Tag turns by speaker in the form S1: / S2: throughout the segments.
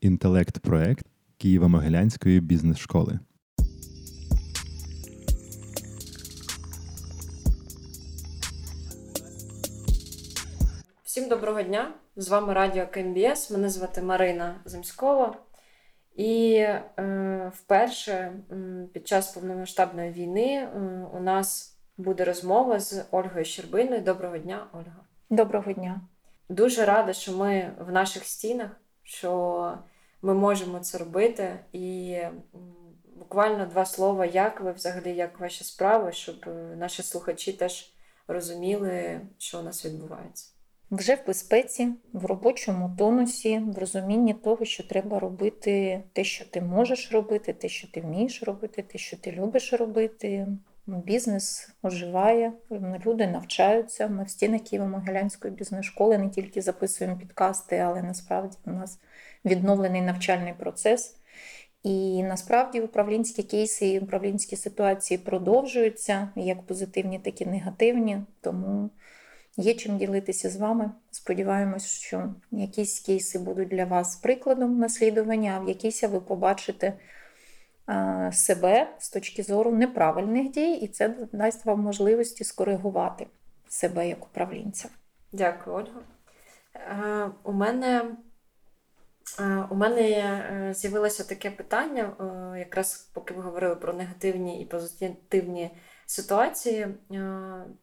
S1: інтелект-проект Києво-Могилянської бізнес-школи.
S2: Всім доброго дня! З вами Радіо КМБС. Мене звати Марина Земськова. І е, вперше під час повномасштабної війни е, у нас буде розмова з Ольгою Щербиною. Доброго дня, Ольга.
S3: Доброго дня.
S2: Дуже рада, що ми в наших стінах, що ми можемо це робити. І буквально два слова, як ви взагалі, як ваші справи, щоб е, наші слухачі теж розуміли, що у нас відбувається.
S3: Вже в безпеці, в робочому тонусі, в розумінні того, що треба робити те, що ти можеш робити, те, що ти вмієш робити, те, що ти любиш робити. Бізнес оживає, люди навчаються. Ми в стінах Києво-Могилянської бізнес-школи не тільки записуємо підкасти, але насправді у нас відновлений навчальний процес. І насправді управлінські кейси і управлінські ситуації продовжуються як позитивні, так і негативні. Тому є чим ділитися з вами. Сподіваємось, що якісь кейси будуть для вас прикладом наслідування, а в якісь ви побачите себе з точки зору неправильних дій, і це дасть вам можливості скоригувати себе як управлінця.
S2: Дякую, Ольга. Е, у мене е, у мене е, з'явилося таке питання, якраз поки ви говорили про негативні і позитивні ситуації.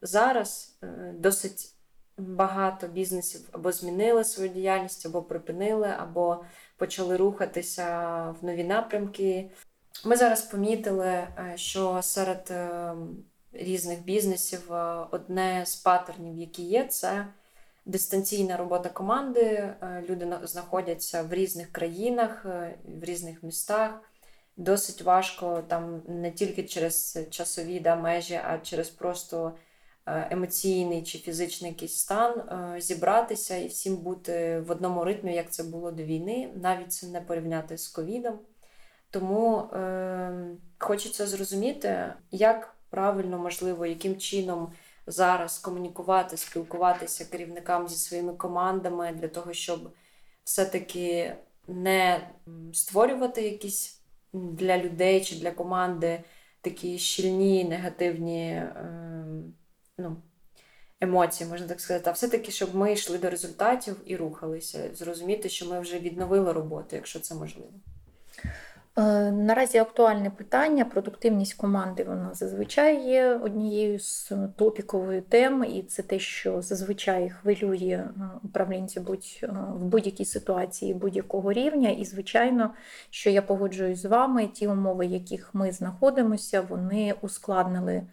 S2: Зараз досить багато бізнесів або змінили свою діяльність, або припинили, або почали рухатися в нові напрямки. Ми зараз помітили, е, що серед е, різних бізнесів е, одне з паттернів, які є, це дистанційна робота команди. Люди знаходяться в різних країнах, в різних містах. Досить важко там не тільки через часові да, межі, а через просто емоційний чи фізичний якийсь стан зібратися і всім бути в одному ритмі, як це було до війни, навіть це не порівняти з ковідом. Тому е, хочеться зрозуміти, як правильно, можливо, яким чином зараз комунікувати, спілкуватися керівникам зі своїми командами для того, щоб все-таки не створювати якісь для людей чи для команди такі щільні негативні е, ну, емоції, можна так сказати, а все-таки, щоб ми йшли до результатів і рухалися, зрозуміти, що ми вже відновили роботу, якщо це можливо.
S3: Е, наразі актуальне питання. Продуктивність команди вона зазвичай є однією з топікової тем, і це те, що зазвичай хвилює е, управлінців будь е, в будь-якій ситуації будь-якого рівня. І, звичайно, що я погоджуюсь з вами, ті умови, в яких ми знаходимося, вони ускладнили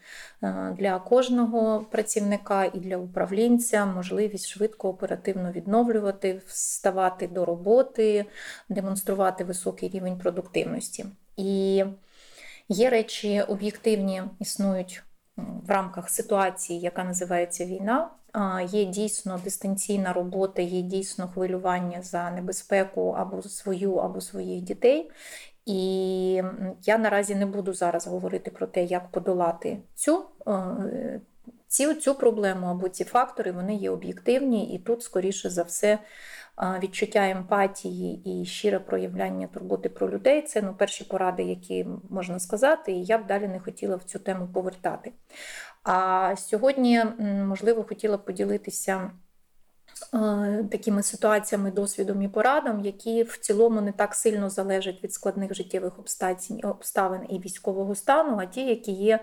S3: для кожного працівника і для управлінця можливість швидко оперативно відновлювати, вставати до роботи, демонструвати високий рівень продуктивності об'єктивності. І є речі об'єктивні, існують в рамках ситуації, яка називається війна. Є дійсно дистанційна робота, є дійсно хвилювання за небезпеку або свою, або своїх дітей. І я наразі не буду зараз говорити про те, як подолати цю цю, цю проблему або ці фактори, вони є об'єктивні, і тут, скоріше за все, відчуття емпатії і щире проявляння турботи про людей це ну, перші поради, які можна сказати, і я б далі не хотіла в цю тему повертати. А сьогодні, можливо, хотіла б поділитися. Такими ситуаціями, досвідом і порадом, які в цілому не так сильно залежать від складних життєвих обставин і військового стану, а ті, які є е,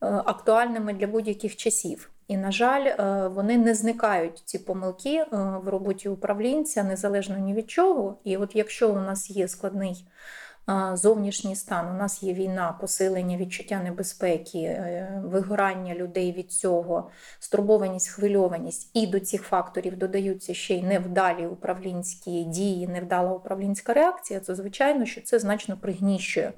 S3: актуальними для будь-яких часів. І, на жаль, е, вони не зникають ці помилки е, в роботі управлінця незалежно ні від чого. І от якщо у нас є складний е, зовнішній стан, у нас є війна, посилення відчуття небезпеки, вигорання людей від цього, стурбованість, хвильованість, і до цих факторів додаються ще й невдалі управлінські дії, невдала управлінська реакція, то звичайно, що це значно пригніщує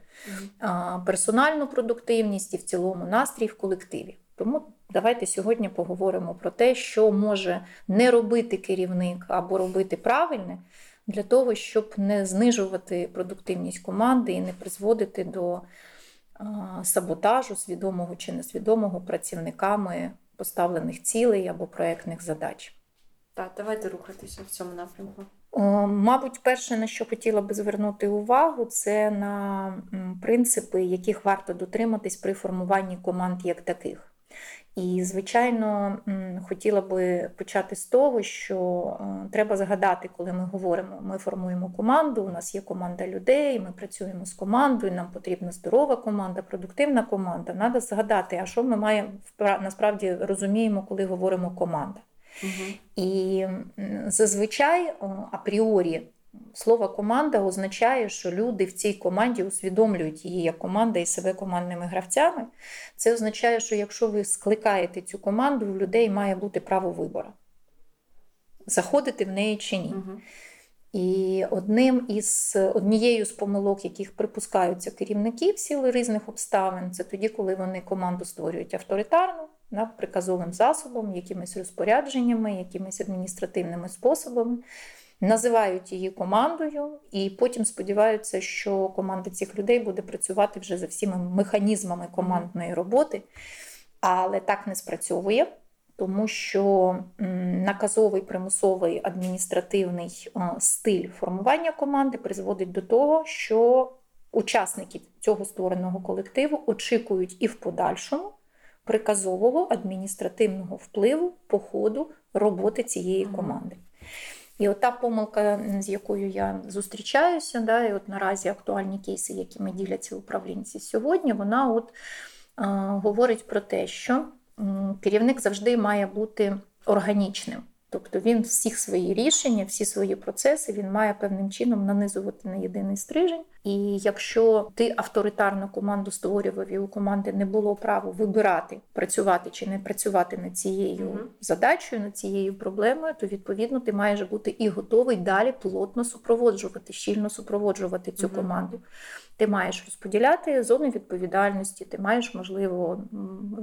S3: персональну продуктивність і в цілому настрій в колективі. Тому давайте сьогодні поговоримо про те, що може не робити керівник або робити правильне для того, щоб не знижувати продуктивність команди і не призводити до саботажу, свідомого чи несвідомого працівниками поставлених цілей або проєктних задач.
S2: Так, давайте рухатися в цьому напрямку.
S3: Мабуть, перше, на що хотіла би звернути увагу, це на принципи, яких варто дотриматись при формуванні команд як таких. І, звичайно, хотіла би почати з того, що е, треба згадати, коли ми говоримо, ми формуємо команду, у нас є команда людей, ми працюємо з командою, нам потрібна здорова команда, продуктивна команда. Треба згадати, а що ми маємо насправді розуміємо, коли говоримо команда. Угу. І зазвичай апріорі слово команда означає, що люди в цій команді усвідомлюють її як команда і себе командними гравцями. Це означає, що якщо ви скликаєте цю команду, у людей має бути право вибору. Заходити в неї чи ні. Угу. І одним із однією з помилок, яких припускаються керівники в силу різних обставин, це тоді, коли вони команду створюють авторитарну, приказовим засобом, якимись розпорядженнями, якимись адміністративними способами називають її командою, і потім сподіваються, що команда цих людей буде працювати вже за всіми механізмами командної роботи, але так не спрацьовує. Тому що наказовий примусовий адміністративний стиль формування команди призводить до того, що учасники цього створеного колективу очікують і в подальшому приказового адміністративного впливу по ходу роботи цієї команди. І от та помилка, з якою я зустрічаюся, да, і от наразі актуальні кейси, якими діляться управлінці сьогодні, вона от е, говорить про те, що керівник завжди має бути органічним. Тобто він всіх свої рішення, всі свої процеси він має певним чином нанизувати на єдиний стрижень. І якщо ти авторитарну команду створював і у команди не було права вибирати, працювати чи не працювати над цією mm-hmm. задачею, над цією проблемою, то відповідно ти маєш бути і готовий далі плотно супроводжувати, щільно супроводжувати цю mm-hmm. команду. Ти маєш розподіляти зони відповідальності, ти маєш, можливо,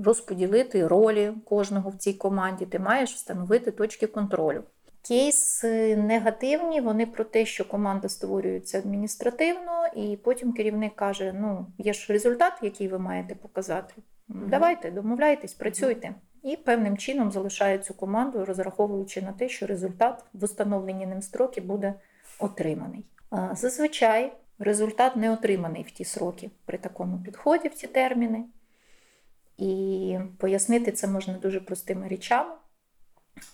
S3: розподілити ролі кожного в цій команді, ти маєш встановити точки контролю. Кейси негативні, вони про те, що команда створюється адміністративно, і потім керівник каже: ну, є ж результат, який ви маєте показати. Давайте, домовляйтесь, працюйте. І певним чином залишає цю команду, розраховуючи на те, що результат в установлені ним строки буде отриманий. Зазвичай результат не отриманий в ті сроки при такому підході, в ці терміни. І пояснити це можна дуже простими речами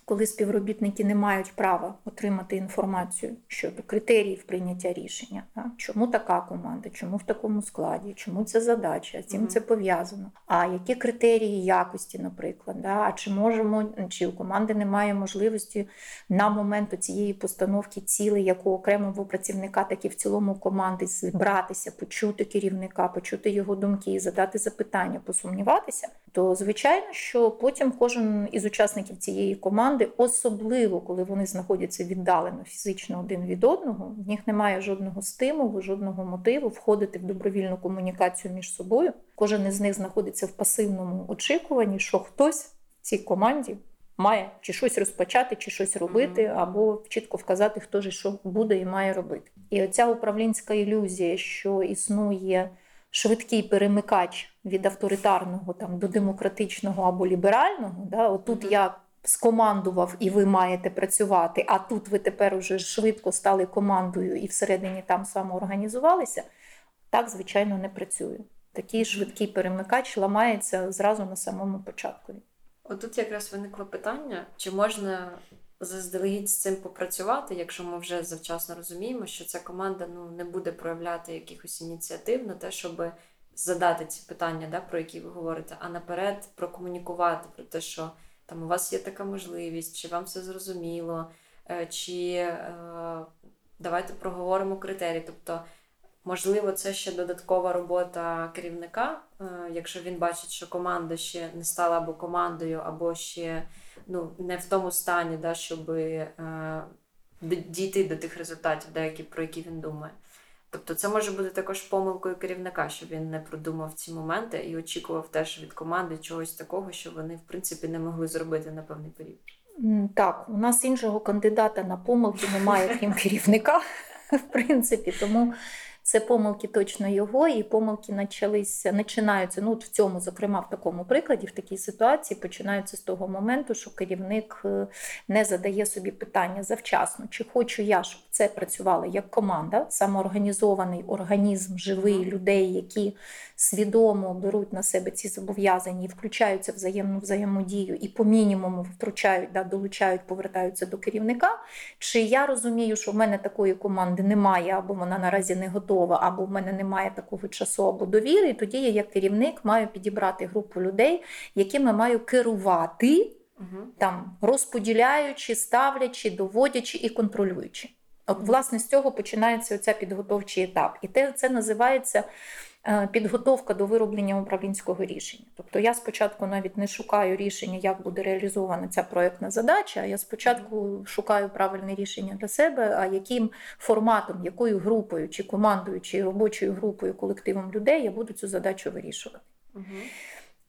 S3: коли співробітники не мають права отримати інформацію щодо критеріїв прийняття рішення, чому така команда, чому в такому складі, чому це задача, з чим це пов'язано. А які критерії якості, наприклад, а чи можемо, чи у команди немає можливості на момент цієї постановки цілей, як у окремого працівника, так і в цілому команди зібратися, почути керівника, почути його думки, задати запитання, посумніватися, то звичайно, що потім кожен із учасників цієї команди особливо коли вони знаходяться віддалено фізично один від одного, в них немає жодного стимулу, жодного мотиву входити в добровільну комунікацію між собою. Кожен із них знаходиться в пасивному очікуванні, що хтось в цій команді має чи щось розпочати, чи щось робити, або чітко вказати, хто ж що буде і має робити. І оця управлінська ілюзія, що існує. Швидкий перемикач від авторитарного там до демократичного або ліберального, да, отут mm-hmm. я скомандував, і ви маєте працювати, а тут ви тепер уже швидко стали командою і всередині там самоорганізувалися, так, звичайно, не працює. Такий швидкий перемикач ламається зразу на самому початку.
S2: Отут якраз виникло питання, чи можна заздалегідь з цим попрацювати, якщо ми вже завчасно розуміємо, що ця команда ну, не буде проявляти якихось ініціатив на те, щоб задати ці питання, да, про які ви говорите, а наперед прокомунікувати про те, що там у вас є така можливість, чи вам все зрозуміло, е, чи е, давайте проговоримо критерії. Тобто, можливо, це ще додаткова робота керівника, е, якщо він бачить, що команда ще не стала або командою, або ще ну, не в тому стані, да, щоб дійти до тих результатів, деякі, про які він думає. Тобто це може бути також помилкою керівника, щоб він не продумав ці моменти і очікував теж від команди чогось такого, що вони в принципі не могли зробити на певний період.
S3: Так, у нас іншого кандидата на помилки немає, крім керівника, в принципі, тому Це помилки точно його, і помилки почалися, починаються. Ну, в цьому, зокрема, в такому прикладі, в такій ситуації починаються з того моменту, що керівник е, не задає собі питання завчасно, чи хочу я, щоб це працювало як команда, самоорганізований організм живий людей, які свідомо беруть на себе ці зобов'язання і включаються в взаємну взаємодію і по мінімуму втручають, да, долучають, повертаються до керівника. Чи я розумію, що в мене такої команди немає, або вона наразі не готова, або в мене немає такого часу або довіри, і тоді я, як керівник, маю підібрати групу людей, якими маю керувати,
S2: Угу.
S3: там розподіляючи, ставлячи, доводячи і контролюючи. От, власне, з цього починається оця підготовчий етап. І те це називається підготовка до вироблення управлінського рішення. Тобто я спочатку навіть не шукаю рішення, як буде реалізована ця проєктна задача. а Я спочатку шукаю правильне рішення для себе, а яким форматом, якою групою, чи командою, чи робочою групою, колективом людей я буду цю задачу вирішувати.
S2: Угу.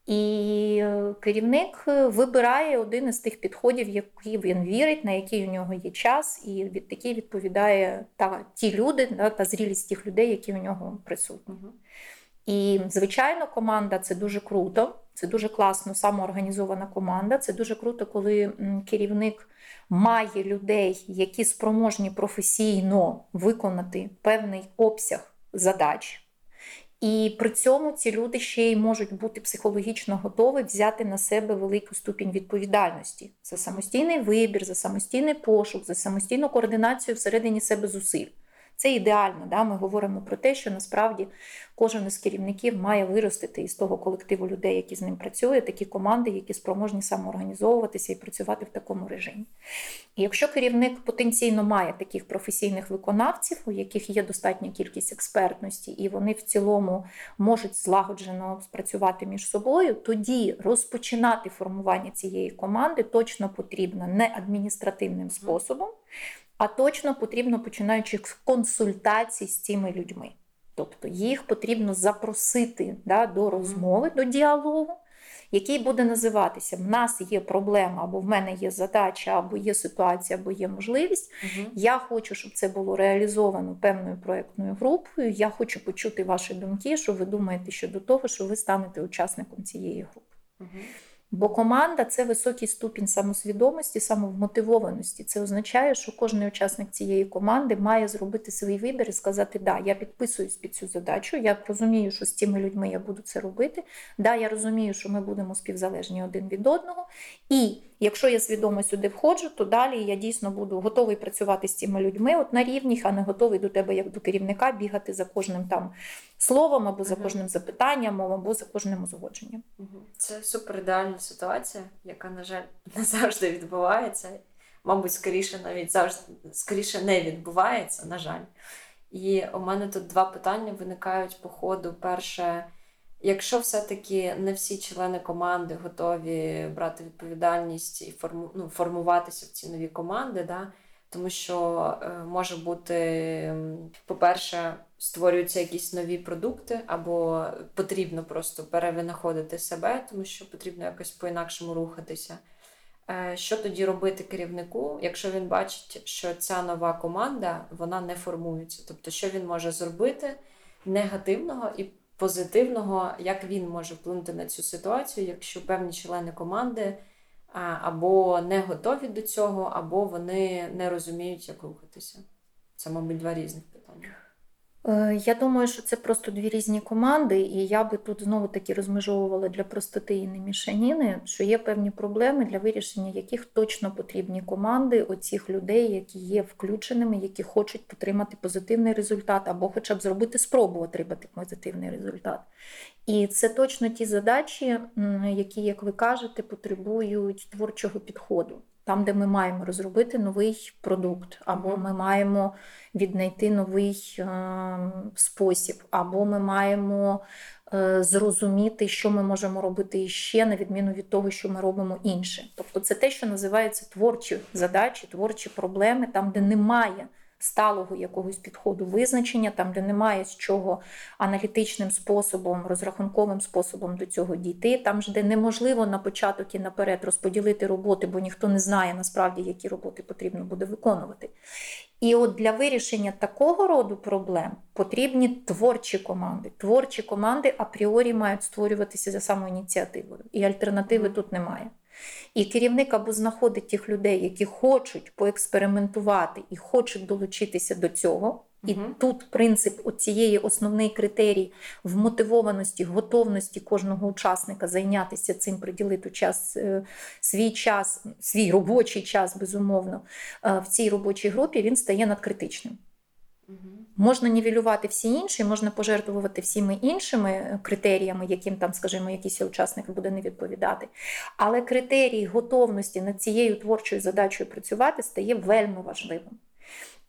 S3: І е, керівник е, вибирає один із тих підходів, які він вірить, на який у нього є час, і від який відповідає та ті люди, та зрілість тих людей, які у нього присутні. І, звичайно, команда це дуже круто, це дуже класно, самоорганізована команда. Це дуже круто, коли керівник має людей, які спроможні професійно виконати певний обсяг задач. І при цьому ці люди ще й можуть бути психологічно готові взяти на себе велику ступінь відповідальності за самостійний вибір, за самостійний пошук, за самостійну координацію всередині себе зусиль. Це ідеально. Да? Ми говоримо про те, що насправді кожен із керівників має виростити із того колективу людей, які з ним працюють, такі команди, які спроможні самоорганізовуватися і працювати в такому режимі. І якщо керівник потенційно має таких професійних виконавців, у яких є достатня кількість експертності, і вони в цілому можуть злагоджено спрацювати між собою, тоді розпочинати формування цієї команди точно потрібно не адміністративним способом, а точно потрібно починаючи з консультацій з цими людьми. Тобто їх потрібно запросити да, до розмови, до діалогу, який буде називатися: в нас є проблема, або в мене є задача, або є ситуація, або є можливість.
S2: Угу.
S3: Я хочу, щоб це було реалізовано певною проєктною групою. Я хочу почути ваші думки, що ви думаєте щодо того, що ви станете учасником цієї групи.
S2: Угу.
S3: Бо команда це високий ступінь самосвідомості, самовмотивованості. Це означає, що кожен учасник цієї команди має зробити свій вибір і сказати: Да, я підписуюсь під цю задачу. Я розумію, що з цими людьми я буду це робити. Да, я розумію, що ми будемо співзалежні один від одного. І якщо я свідомо сюди входжу, то далі я дійсно буду готовий працювати з цими людьми от на рівні, а не готовий до тебе як до керівника бігати за кожним там словом або за кожним запитанням, або за кожним узгодженням.
S2: Це супер ідеальна ситуація, яка, на жаль, не завжди відбувається. Мабуть, скоріше навіть завжди скоріше не відбувається, на жаль. І у мене тут два питання виникають по ходу. Перше, якщо все-таки не всі члени команди готові брати відповідальність і форму, ну, формуватися в ці нові команди, да? тому що е, може бути, по-перше, створюються якісь нові продукти, або потрібно просто перевинаходити себе, тому що потрібно якось по-інакшому рухатися. Е, Що тоді робити керівнику, якщо він бачить, що ця нова команда вона не формується? Тобто, що він може зробити негативного і позитивного, як він може вплинути на цю ситуацію, якщо певні члени команди або не готові до цього, або вони не розуміють, як рухатися? Це, мабуть, два різних питання.
S3: Е, Я думаю, що це просто дві різні команди, і я би тут знову таки розмежовувала для простоти і не мішаніни, що є певні проблеми, для вирішення яких точно потрібні команди оцих людей, які є включеними, які хочуть отримати позитивний результат, або хоча б зробити спробу отримати позитивний результат. І це точно ті задачі, які, як ви кажете, потребують творчого підходу. Там, де ми маємо розробити новий продукт, або ми маємо віднайти новий е, спосіб, або ми маємо е, зрозуміти, що ми можемо робити іще, на відміну від того, що ми робимо інше. Тобто, це те, що називається творчі задачі, творчі проблеми, там, де немає сталого якогось підходу визначення, там, де немає з чого аналітичним способом, розрахунковим способом до цього дійти, там де неможливо на початок і наперед розподілити роботи, бо ніхто не знає насправді, які роботи потрібно буде виконувати. І от для вирішення такого роду проблем потрібні творчі команди. Творчі команди апріорі мають створюватися за самоініціативою, і альтернативи тут немає. І керівник або знаходить тих людей, які хочуть поекспериментувати і хочуть долучитися до цього. І
S2: Мгм.
S3: тут принцип цієї основний критерій вмотивованості, готовності кожного учасника зайнятися цим, приділити час, е, свій час, свій робочий час, безумовно, е, в цій робочій групі він стає надкритичним. Можна нівелювати всі інші, можна пожертвувати всіми іншими критеріями, яким там, скажімо, якийсь учасник буде не відповідати. Але критерій готовності над цією творчою задачею працювати стає вельми важливим.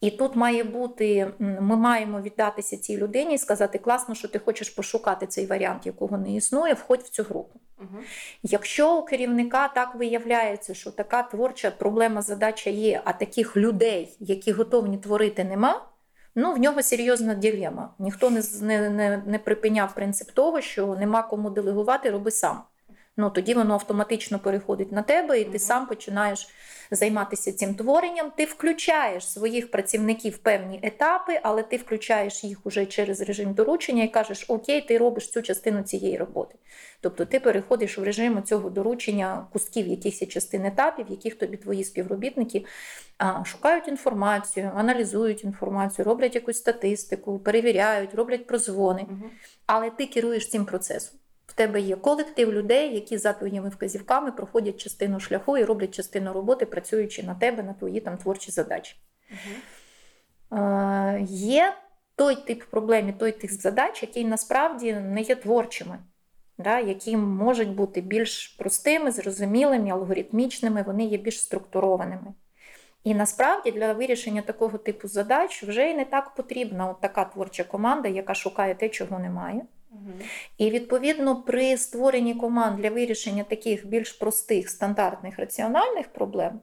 S3: І тут має бути, ми маємо віддатися цій людині і сказати, класно, що ти хочеш пошукати цей варіант, якого не існує, входь в цю групу.
S2: Мгм.
S3: Якщо у керівника так виявляється, що така творча проблема, задача є, а таких людей, які готовні творити, нема. Ну, в нього серйозна дилема. Ніхто не, не, не, не припиняв принцип того, що нема кому делегувати, роби сам. Ну, тоді воно автоматично переходить на тебе, і ти сам починаєш займатися цим творенням. Ти включаєш своїх працівників в певні етапи, але ти включаєш їх уже через режим доручення і кажеш: Окей, ти робиш цю частину цієї роботи. Тобто ти переходиш в режим цього доручення кусків якихось частин етапів, яких тобі твої співробітники шукають інформацію, аналізують інформацію, роблять якусь статистику, перевіряють, роблять прозвони.
S2: Мгм.
S3: Але ти керуєш цим процесом. В тебе є колектив людей, які за твоїми вказівками проходять частину шляху і роблять частину роботи, працюючи на тебе, на твої там творчі задачі.
S2: Мгм.
S3: Е, є той тип проблем і той тип задач, які насправді не є творчими, да, які можуть бути більш простими, зрозумілими, алгоритмічними, вони є більш структурованими. І насправді для вирішення такого типу задач вже й не так потрібна от така творча команда, яка шукає те, чого немає. І відповідно при створенні команд для вирішення таких більш простих, стандартних, раціональних проблем,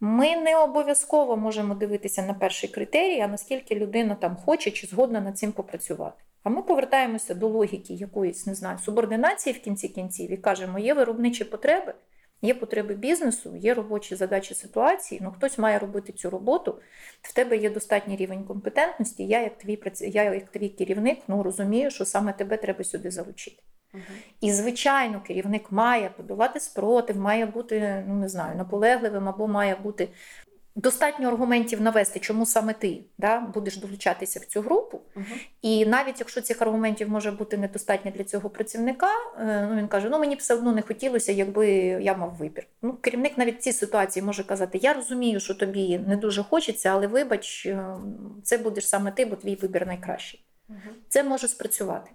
S3: ми не обов'язково можемо дивитися на перший критерій, а наскільки людина там хоче чи згодна над цим попрацювати. А ми повертаємося до логіки якоїсь, не знаю, субординації в кінці кінців і кажемо, є виробничі потреби, є потреби бізнесу, є робочі задачі ситуації. Ну хтось має робити цю роботу. В тебе є достатній рівень компетентності. Я, як твій я, як твій керівник, ну розумію, що саме тебе треба сюди залучити.
S2: Угу.
S3: І, звичайно, керівник має подавати спротив, має бути, ну не знаю, наполегливим або має бути достатньо аргументів навести, чому саме ти да, будеш долучатися в цю групу.
S2: Мгм.
S3: І навіть якщо цих аргументів може бути недостатньо для цього працівника, е, ну він каже: ну мені б все одно не хотілося, якби я мав вибір. Ну, керівник навіть в цій ситуації може казати: Я розумію, що тобі не дуже хочеться, але вибач, е, це будеш саме ти, бо твій вибір найкращий.
S2: Мгм.
S3: Це може спрацювати.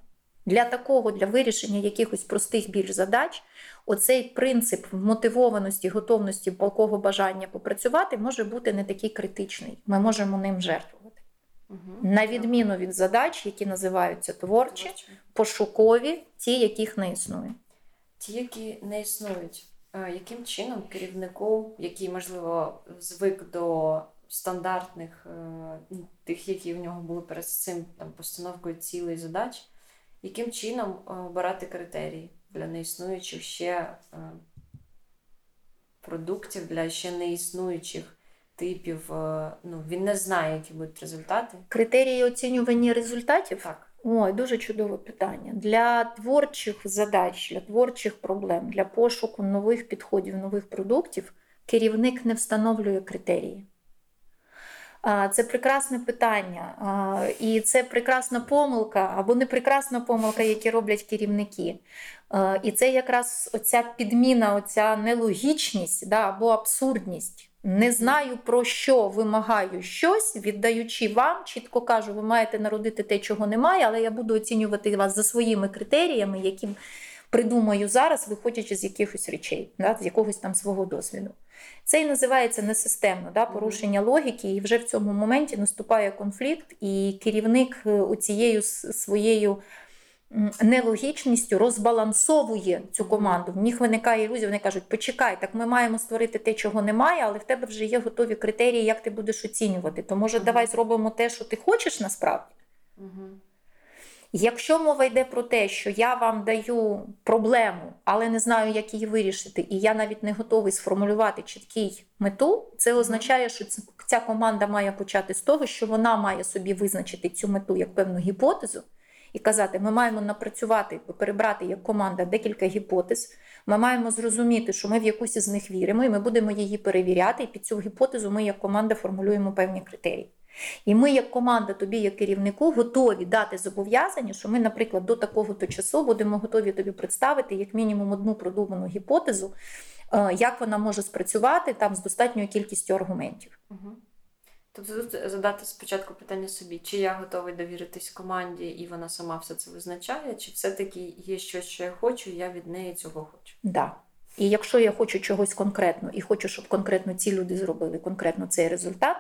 S3: Для такого, для вирішення якихось простих більш задач, оцей принцип мотивованості, готовності палкого бажання попрацювати може бути не такий критичний. Ми можемо ним жертвувати.
S2: Мгм.
S3: На відміну від задач, які називаються творчі,
S2: Творчі.
S3: пошукові, ті, яких не існує.
S2: Ті, які не існують, яким чином керівнику, який, можливо, звик до стандартних, е, ну, тих, які в нього були перед цим там, постановкою цілей задач, яким чином е, обирати критерії для неіснуючих ще е, продуктів, для ще неіснуючих типів, е, ну, він не знає, які будуть результати.
S3: Критерії оцінювання результатів
S2: Так.
S3: Ой, дуже чудове питання. Для творчих задач, для творчих проблем, для пошуку нових підходів, нових продуктів керівник не встановлює критерії. Це прекрасне питання, і це прекрасна помилка або не прекрасна помилка, які роблять керівники. І це якраз оця підміна, оця нелогічність да, або абсурдність. Не знаю про що вимагаю щось, віддаючи вам, чітко кажу, ви маєте народити те, чого немає, але я буду оцінювати вас за своїми критеріями, які придумаю зараз, виходячи з якихось речей, да, з якогось там свого досвіду. Це і називається несистемно, да, порушення логіки, і вже в цьому моменті наступає конфлікт, і керівник е, оцією с- своєю нелогічністю розбалансовує цю команду. В них виникає ілюзія, вони кажуть, почекай, так ми маємо створити те, чого немає, але в тебе вже є готові критерії, як ти будеш оцінювати. То може давай зробимо те, що ти хочеш насправді.
S2: Угу.
S3: Якщо мова йде про те, що я вам даю проблему, але не знаю, як її вирішити, і я навіть не готовий сформулювати чіткий мету, це означає, що ця команда має почати з того, що вона має собі визначити цю мету як певну гіпотезу, і казати, ми маємо напрацювати, перебрати як команда декілька гіпотез. Ми маємо зрозуміти, що ми в якусь із них віримо, і ми будемо її перевіряти. І під цю гіпотезу ми як команда формулюємо певні критерії. І ми, як команда, тобі, як керівнику, готові дати зобов'язання, що ми, наприклад, до такого-то часу будемо готові тобі представити як мінімум одну продуману гіпотезу, е, як вона може спрацювати там з достатньою кількістю аргументів.
S2: Угу. Тобто тут задати спочатку питання собі, чи я готовий довіритись команді, і вона сама все це визначає, чи все-таки є щось, що я хочу, і я від неї цього хочу.
S3: Да. І якщо я хочу чогось конкретно і хочу, щоб конкретно ці люди зробили конкретно цей результат,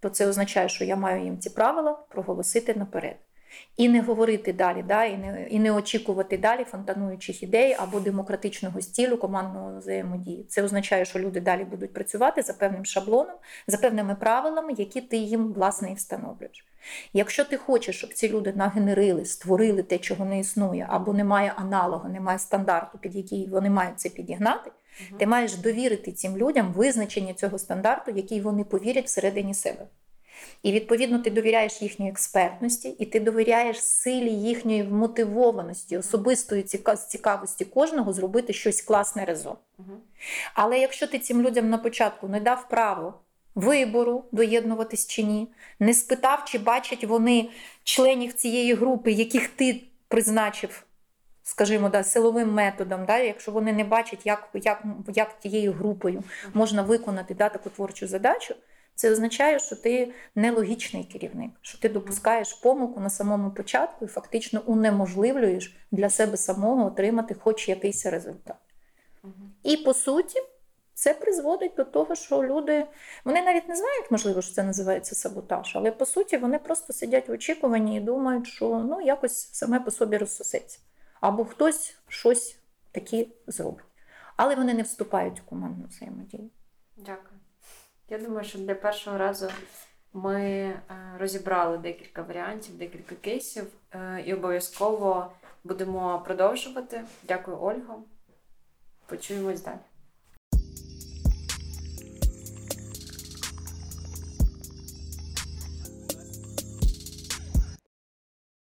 S3: то це означає, що я маю їм ці правила проголосити наперед. І не говорити далі, да, і, не, і не очікувати далі фонтануючих ідей або демократичного стілю командного взаємодії. Це означає, що люди далі будуть працювати за певним шаблоном, за певними правилами, які ти їм власне і встановлюєш. Якщо ти хочеш, щоб ці люди нагенерили, створили те, чого не існує, або немає аналогу, немає стандарту, під який вони мають це підігнати,
S2: Угу.
S3: ти маєш довірити цим людям визначення цього стандарту, який вони повірять всередині себе. І відповідно ти довіряєш їхній експертності, і ти довіряєш силі їхньої вмотивованості, особистої цікавості кожного зробити щось класне разом.
S2: Угу.
S3: Але якщо ти цим людям на початку не дав право вибору доєднуватись чи ні, не спитав, чи бачать вони членів цієї групи, яких ти призначив, скажімо, да, силовим методом, да, якщо вони не бачать, як, як, як тією групою можна виконати да, таку творчу задачу, це означає, що ти нелогічний керівник, що ти допускаєш помилку на самому початку і фактично унеможливлюєш для себе самого отримати хоч якийсь результат. І по суті, це призводить до того, що люди вони навіть не знають, можливо, що це називається саботаж, але по суті вони просто сидять в очікуванні і думають, що ну якось саме по собі розсосеться. Або хтось щось таке зробить. Але вони не вступають у командну взаємодію.
S2: Дякую. Я думаю, що для першого разу ми е, розібрали декілька варіантів, декілька кейсів, е, і обов'язково будемо продовжувати. Дякую, Ольга. Почуємось далі.